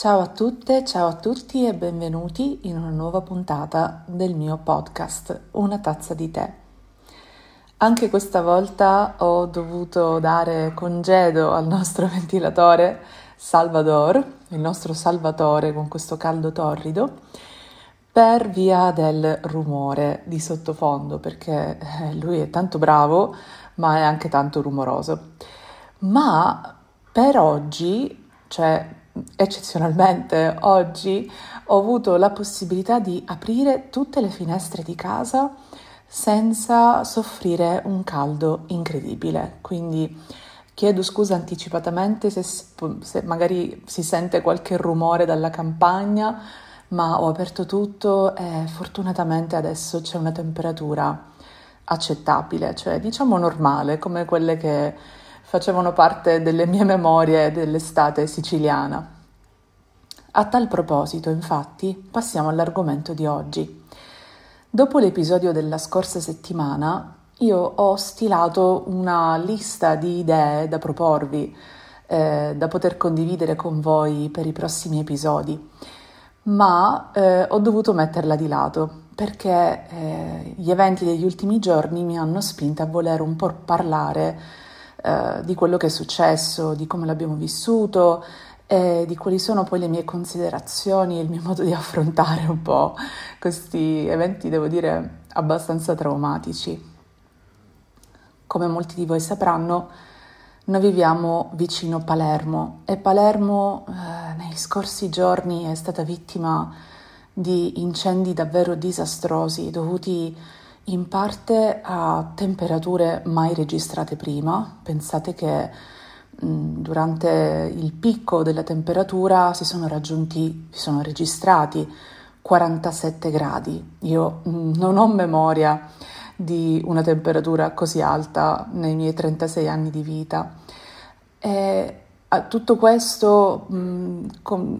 Ciao a tutte, ciao a tutti e benvenuti in una nuova puntata del mio podcast Una tazza di tè. Anche questa volta ho dovuto dare congedo al nostro ventilatore Salvador, il nostro Salvatore con questo caldo torrido, per via del rumore di sottofondo, perché eh, lui è tanto bravo, ma è anche tanto rumoroso. Ma per oggi, cioè eccezionalmente oggi ho avuto la possibilità di aprire tutte le finestre di casa senza soffrire un caldo incredibile. Quindi chiedo scusa anticipatamente se, se magari si sente qualche rumore dalla campagna, ma ho aperto tutto e fortunatamente adesso c'è una temperatura accettabile, cioè diciamo normale, come quelle che facevano parte delle mie memorie dell'estate siciliana. A tal proposito, infatti, passiamo all'argomento di oggi. Dopo l'episodio della scorsa settimana, io ho stilato una lista di idee da proporvi, eh, da poter condividere con voi per i prossimi episodi, ma eh, ho dovuto metterla di lato perché eh, gli eventi degli ultimi giorni mi hanno spinta a voler un po' parlare eh, di quello che è successo, di come l'abbiamo vissuto e di quali sono poi le mie considerazioni e il mio modo di affrontare un po' questi eventi, devo dire, abbastanza traumatici. Come molti di voi sapranno, noi viviamo vicino Palermo e Palermo eh, nei scorsi giorni è stata vittima di incendi davvero disastrosi dovuti in parte a temperature mai registrate prima. Pensate che durante il picco della temperatura si sono raggiunti, si sono registrati 47 gradi. Io non ho memoria di una temperatura così alta nei miei 36 anni di vita. E tutto questo mh,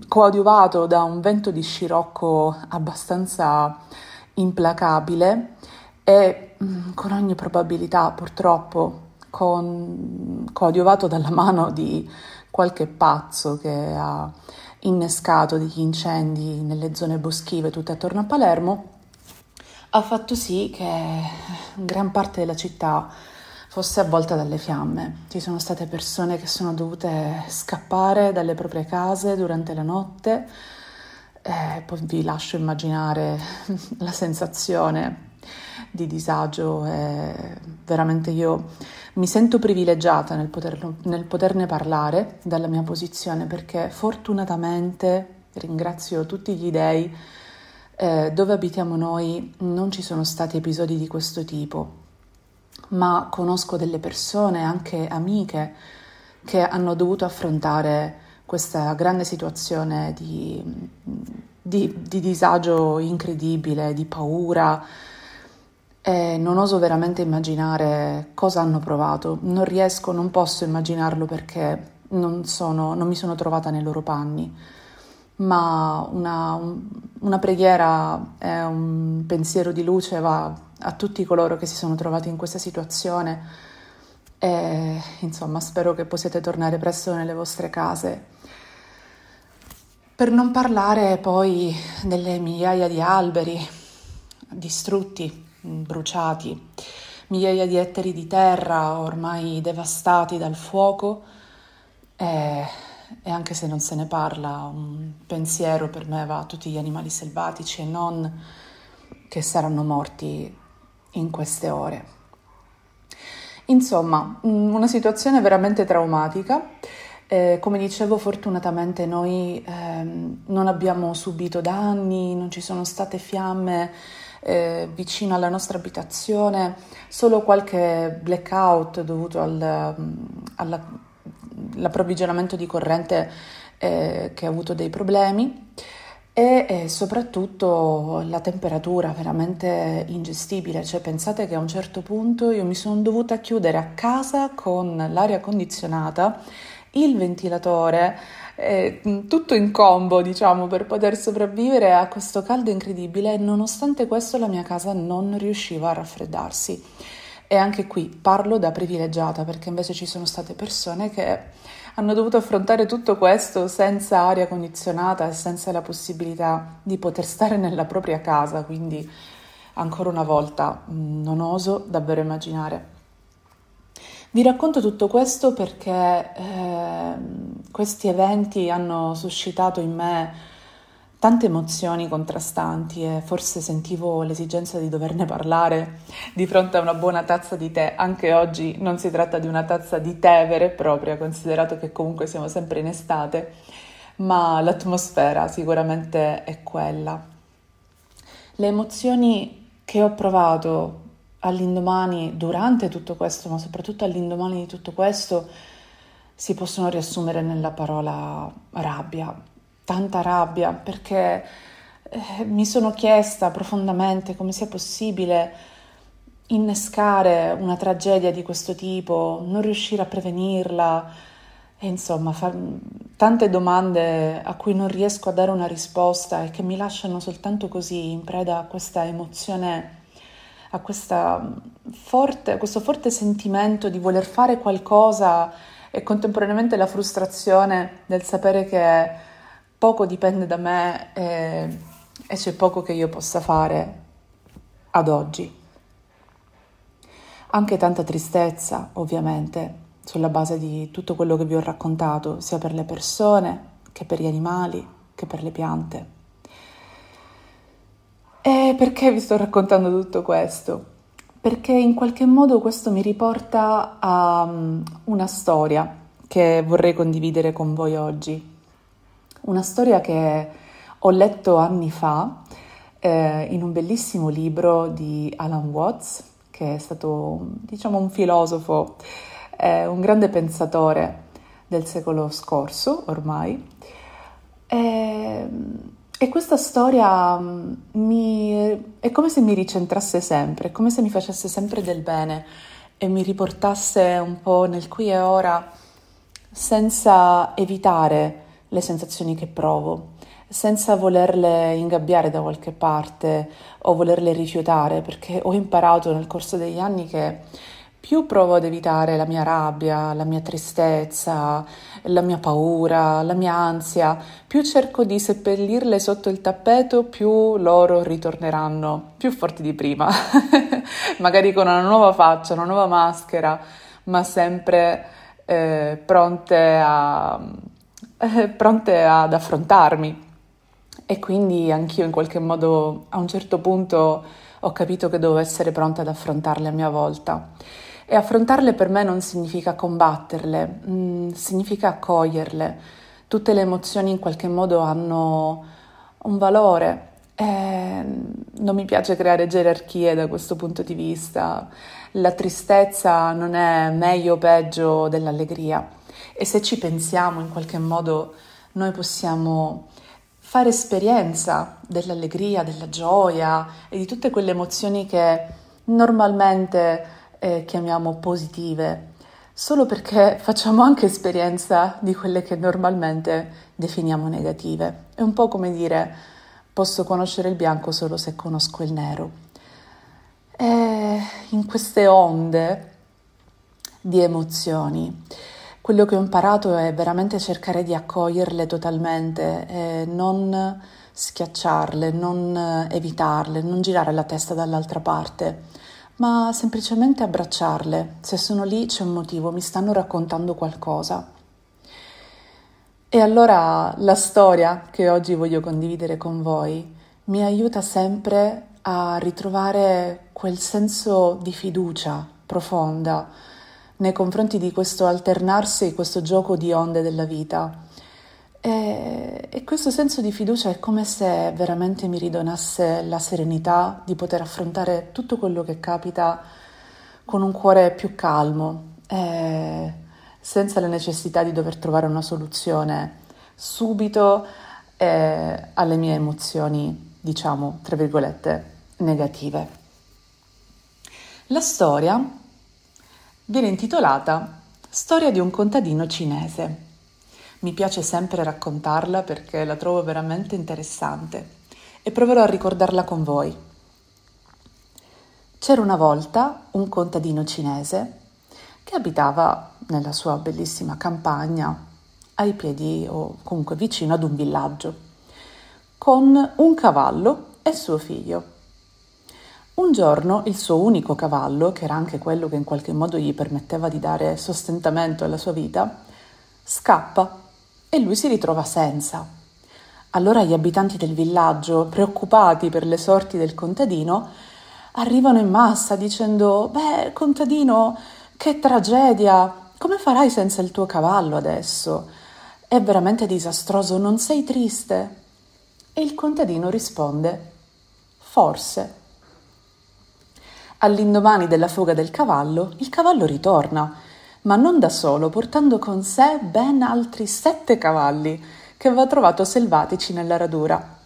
coadiuvato da un vento di scirocco abbastanza implacabile e mh, con ogni probabilità purtroppo con, coadiuvato dalla mano di qualche pazzo che ha innescato degli incendi nelle zone boschive tutte attorno a Palermo, ha fatto sì che gran parte della città fosse avvolta dalle fiamme. Ci sono state persone che sono dovute scappare dalle proprie case durante la notte. Eh, poi vi lascio immaginare la sensazione di disagio e veramente io mi sento privilegiata nel, poterlo, nel poterne parlare dalla mia posizione perché fortunatamente ringrazio tutti gli dei eh, dove abitiamo noi non ci sono stati episodi di questo tipo, ma conosco delle persone, anche amiche, che hanno dovuto affrontare questa grande situazione di, di, di disagio incredibile, di paura, e non oso veramente immaginare cosa hanno provato, non riesco, non posso immaginarlo perché non, sono, non mi sono trovata nei loro panni, ma una, una preghiera e un pensiero di luce va a tutti coloro che si sono trovati in questa situazione. E insomma spero che possiate tornare presto nelle vostre case. Per non parlare poi delle migliaia di alberi distrutti bruciati, migliaia di ettari di terra ormai devastati dal fuoco e, e, anche se non se ne parla, un pensiero per me va a tutti gli animali selvatici e non che saranno morti in queste ore. Insomma, una situazione veramente traumatica. Eh, come dicevo, fortunatamente noi ehm, non abbiamo subito danni, non ci sono state fiamme eh, vicino alla nostra abitazione, solo qualche blackout dovuto al, mm, all'approvvigionamento di corrente eh, che ha avuto dei problemi e, e soprattutto la temperatura veramente ingestibile, cioè pensate che a un certo punto io mi sono dovuta chiudere a casa con l'aria condizionata, il ventilatore eh, tutto in combo, diciamo, per poter sopravvivere a questo caldo incredibile e nonostante questo la mia casa non riusciva a raffreddarsi. E anche qui parlo da privilegiata perché invece ci sono state persone che hanno dovuto affrontare tutto questo senza aria condizionata e senza la possibilità di poter stare nella propria casa, quindi ancora una volta mm, non oso davvero immaginare. Vi racconto tutto questo perché eh, questi eventi hanno suscitato in me tante emozioni contrastanti e forse sentivo l'esigenza di doverne parlare di fronte a una buona tazza di tè. Anche oggi non si tratta di una tazza di tè vera e propria, considerato che comunque siamo sempre in estate, ma l'atmosfera sicuramente è quella. Le emozioni che ho provato all'indomani, durante tutto questo, ma soprattutto all'indomani di tutto questo, si possono riassumere nella parola rabbia. Tanta rabbia perché eh, mi sono chiesta profondamente come sia possibile innescare una tragedia di questo tipo, non riuscire a prevenirla e insomma far tante domande a cui non riesco a dare una risposta e che mi lasciano soltanto così in preda a questa emozione, a, questa forte, questo forte sentimento di voler fare qualcosa e contemporaneamente la frustrazione del sapere che poco dipende da me e, e c'è poco che io possa fare ad oggi. Anche tanta tristezza, ovviamente, sulla base di tutto quello che vi ho raccontato, sia per le persone che per gli animali che per le piante. E perché vi sto raccontando tutto questo? Perché in qualche modo questo mi riporta a um, una storia che vorrei condividere con voi oggi. Una storia che ho letto anni fa eh, in un bellissimo libro di Alan Watts, che è stato diciamo un filosofo, eh, un grande pensatore del secolo scorso ormai. E, e questa storia mm, mi, è come se mi ricentrasse sempre, è come se mi facesse sempre del bene e mi riportasse un po' nel qui e ora senza evitare le sensazioni che provo, senza volerle ingabbiare da qualche parte o volerle rifiutare, perché ho imparato nel corso degli anni che più provo ad evitare la mia rabbia, la mia tristezza, la mia paura, la mia ansia, più cerco di seppellirle sotto il tappeto, più loro ritorneranno più forti di prima, magari con una nuova faccia, una nuova maschera, ma sempre eh, pronte a eh, pronte ad affrontarmi. E quindi anch'io in qualche modo a un certo punto ho capito che dovevo essere pronta ad affrontarle a mia volta. E affrontarle per me non significa combatterle, mh, mm, significa accoglierle. Tutte le emozioni in qualche modo hanno un valore. E non mi piace creare gerarchie da questo punto di vista. La tristezza non è meglio o peggio dell'allegria e se ci pensiamo in qualche modo noi possiamo fare esperienza dell'allegria, della gioia e di tutte quelle emozioni che normalmente eh, chiamiamo positive, solo perché facciamo anche esperienza di quelle che normalmente definiamo negative. È un po' come dire posso conoscere il bianco solo se conosco il nero. E in queste onde di emozioni quello che ho imparato è veramente cercare di accoglierle totalmente, e non schiacciarle, non evitarle, non girare la testa dall'altra parte, ma semplicemente abbracciarle. Se sono lì c'è un motivo, mi stanno raccontando qualcosa. E allora la storia che oggi voglio condividere con voi mi aiuta sempre a ritrovare quel senso di fiducia profonda nei confronti di questo alternarsi, questo gioco di onde della vita. E, e, questo senso di fiducia è come se veramente mi ridonasse la serenità di poter affrontare tutto quello che capita con un cuore più calmo, eh, senza la necessità di dover trovare una soluzione subito eh, alle mie emozioni, diciamo, tra virgolette, negative. La storia viene intitolata Storia di un contadino cinese. Mi piace sempre raccontarla perché la trovo veramente interessante e proverò a ricordarla con voi. C'era una volta un contadino cinese che abitava nella sua bellissima campagna ai piedi o comunque vicino ad un villaggio, con un cavallo e suo figlio. Un giorno il suo unico cavallo, che era anche quello che in qualche modo gli permetteva di dare sostentamento alla sua vita, scappa e lui si ritrova senza. Allora gli abitanti del villaggio, preoccupati per le sorti del contadino, arrivano in massa dicendo: Beh, contadino, che tragedia! Come farai senza il tuo cavallo adesso? È veramente disastroso, non sei triste? E il contadino risponde: Forse. All'indomani della fuga del cavallo, il cavallo ritorna, ma non da solo, portando con sé ben altri sette cavalli che aveva trovato selvatici nella radura.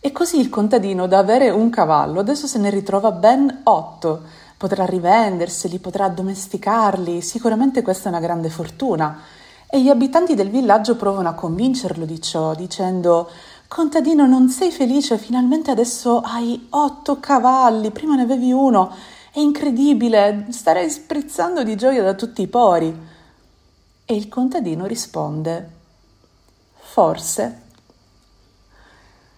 E così il contadino, da avere un cavallo, adesso se ne ritrova ben otto. Potrà rivenderseli, potrà addomesticarli, sicuramente questa è una grande fortuna. E gli abitanti del villaggio provano a convincerlo di ciò, dicendo Contadino, non sei felice? Finalmente adesso hai otto cavalli, prima ne avevi uno è incredibile, starei sprizzando di gioia da tutti i pori. E il contadino risponde, forse.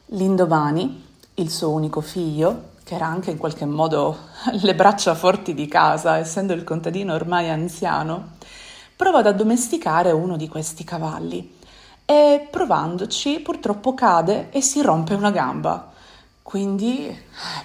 L'indomani, il suo unico figlio, che era anche in qualche modo le braccia forti di casa, essendo il contadino ormai anziano, prova ad addomesticare uno di questi cavalli e provandoci purtroppo cade e si rompe una gamba. Quindi eh,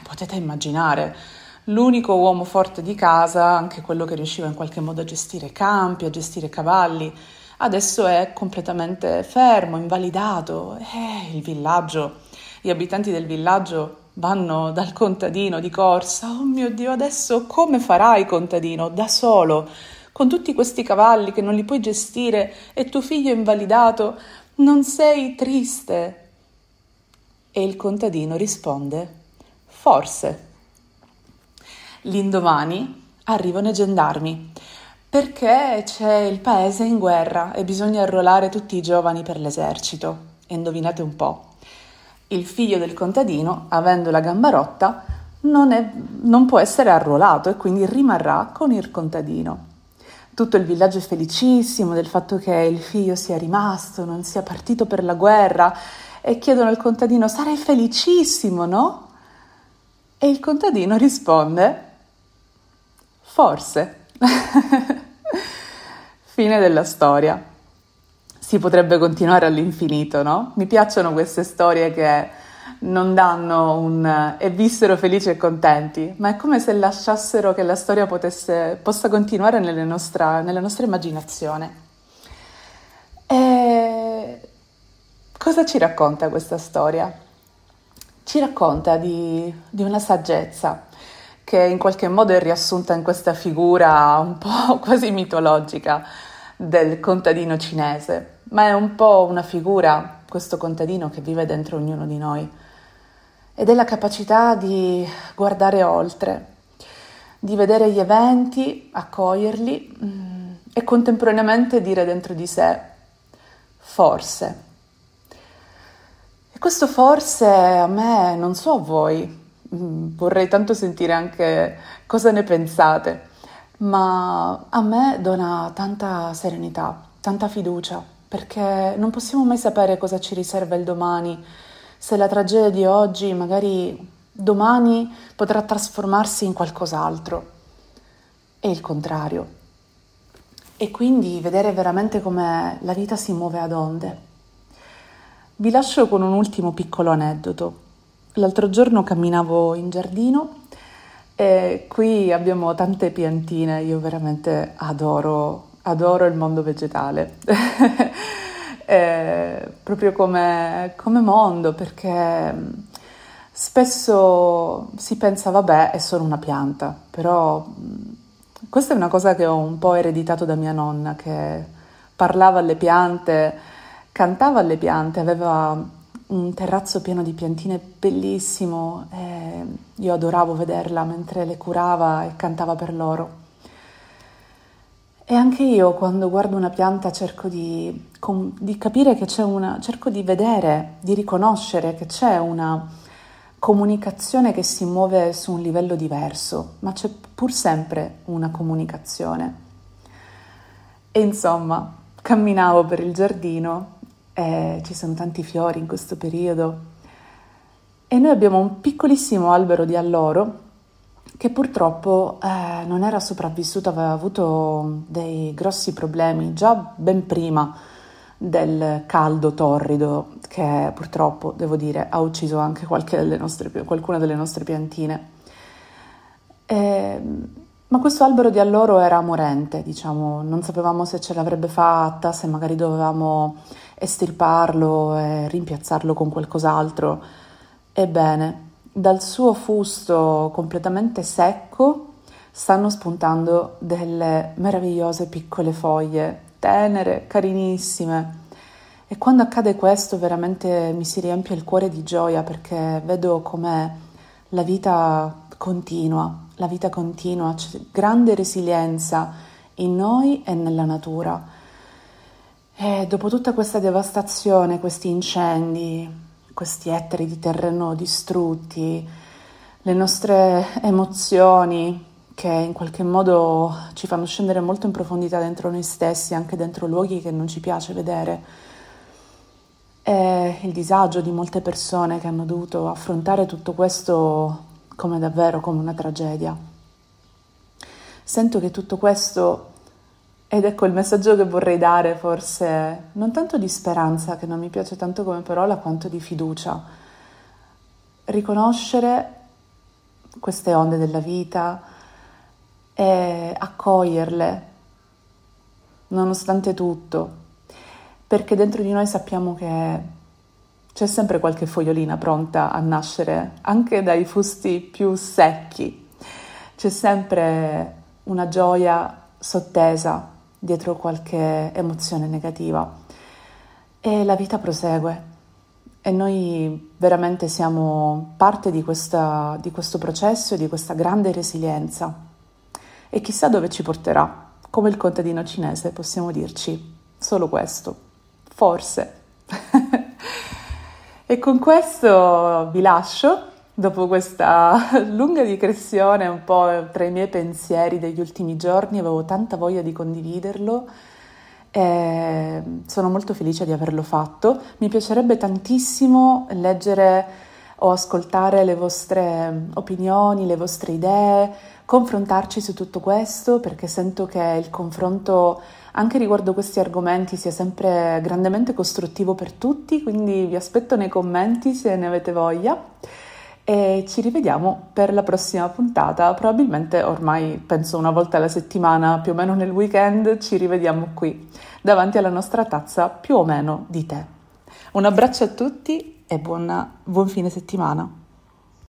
potete immaginare l'unico uomo forte di casa, anche quello che riusciva in qualche modo a gestire campi, a gestire cavalli, adesso è completamente fermo, invalidato. Eh, il villaggio, gli abitanti del villaggio vanno dal contadino di corsa. Oh mio Dio, adesso come farai, contadino, da solo, con tutti questi cavalli che non li puoi gestire e tuo figlio invalidato? Non sei triste? E il contadino risponde: Forse. L'indomani arrivano i gendarmi perché c'è il paese in guerra e bisogna arruolare tutti i giovani per l'esercito. E indovinate un po', il figlio del contadino, avendo la gamba rotta, non, è, non può essere arruolato e quindi rimarrà con il contadino. Tutto il villaggio è felicissimo del fatto che il figlio sia rimasto, non sia partito per la guerra e chiedono al contadino: Sarai felicissimo, no? E il contadino risponde: Forse. Fine della storia. Si potrebbe continuare all'infinito, no? Mi piacciono queste storie che non danno un e vissero felici e contenti, ma è come se lasciassero che la storia potesse, possa continuare nostra, nella nostra immaginazione. E cosa ci racconta questa storia? Ci racconta di, di una saggezza, che in qualche modo è riassunta in questa figura un po' quasi mitologica del contadino cinese, ma è un po' una figura, questo contadino che vive dentro ognuno di noi, ed è la capacità di guardare oltre, di vedere gli eventi, accoglierli mm, e contemporaneamente dire dentro di sé forse. E questo forse a me, non so voi, vorrei tanto sentire anche cosa ne pensate, ma a me dona tanta serenità, tanta fiducia, perché non possiamo mai sapere cosa ci riserva il domani, se la tragedia di oggi magari domani potrà trasformarsi in qualcos'altro e il contrario. E quindi vedere veramente come la vita si muove ad onde. Vi lascio con un ultimo piccolo aneddoto. L'altro giorno camminavo in giardino e qui abbiamo tante piantine, io veramente adoro, adoro il mondo vegetale, proprio come, come mondo perché spesso si pensa vabbè è solo una pianta, però questa è una cosa che ho un po' ereditato da mia nonna che parlava alle piante, cantava alle piante, aveva un terrazzo pieno di piantine bellissimo e io adoravo vederla mentre le curava e cantava per loro. E anche io quando guardo una pianta cerco di, di capire che c'è una, cerco di vedere, di riconoscere che c'è una comunicazione che si muove su un livello diverso, ma c'è pur sempre una comunicazione. E insomma, camminavo per il giardino e ci sono tanti fiori in questo periodo e noi abbiamo un piccolissimo albero di alloro che purtroppo eh, non era sopravvissuto, aveva avuto dei grossi problemi già ben prima del caldo torrido che purtroppo, devo dire, ha ucciso anche delle nostre, qualcuna delle nostre piantine. E, ehm, ma questo albero di alloro era morente, diciamo, non sapevamo se ce l'avrebbe fatta, se magari dovevamo estirparlo e rimpiazzarlo con qualcos'altro. Ebbene, dal suo fusto completamente secco stanno spuntando delle meravigliose piccole foglie, tenere, carinissime. E quando accade questo veramente mi si riempie il cuore di gioia perché vedo com'è la vita continua, la vita continua, c'è grande resilienza in noi e nella natura. E dopo tutta questa devastazione, questi incendi, questi ettari di terreno distrutti, le nostre emozioni che in qualche modo ci fanno scendere molto in profondità dentro noi stessi, anche dentro luoghi che non ci piace vedere. E il disagio di molte persone che hanno dovuto affrontare tutto questo come davvero come una tragedia. Sento che tutto questo ed ecco il messaggio che vorrei dare, forse non tanto di speranza, che non mi piace tanto come parola, quanto di fiducia. Riconoscere queste onde della vita e accoglierle, nonostante tutto, perché dentro di noi sappiamo che c'è sempre qualche fogliolina pronta a nascere, anche dai fusti più secchi. C'è sempre una gioia sottesa dietro qualche emozione negativa. E la vita prosegue. E noi veramente siamo parte di, questa, di questo processo e di questa grande resilienza. E chissà dove ci porterà, come il contadino cinese possiamo dirci solo questo, forse. e con questo vi lascio dopo questa lunga digressione un po' tra i miei pensieri degli ultimi giorni, avevo tanta voglia di condividerlo e sono molto felice di averlo fatto. Mi piacerebbe tantissimo leggere o ascoltare le vostre opinioni, le vostre idee, confrontarci su tutto questo perché sento che il confronto anche riguardo questi argomenti sia sempre grandemente costruttivo per tutti, quindi vi aspetto nei commenti se ne avete voglia e ci rivediamo per la prossima puntata. Probabilmente ormai penso una volta alla settimana, più o meno nel weekend, ci rivediamo qui davanti alla nostra tazza più o meno di tè. Un abbraccio a tutti e buona, buon fine settimana.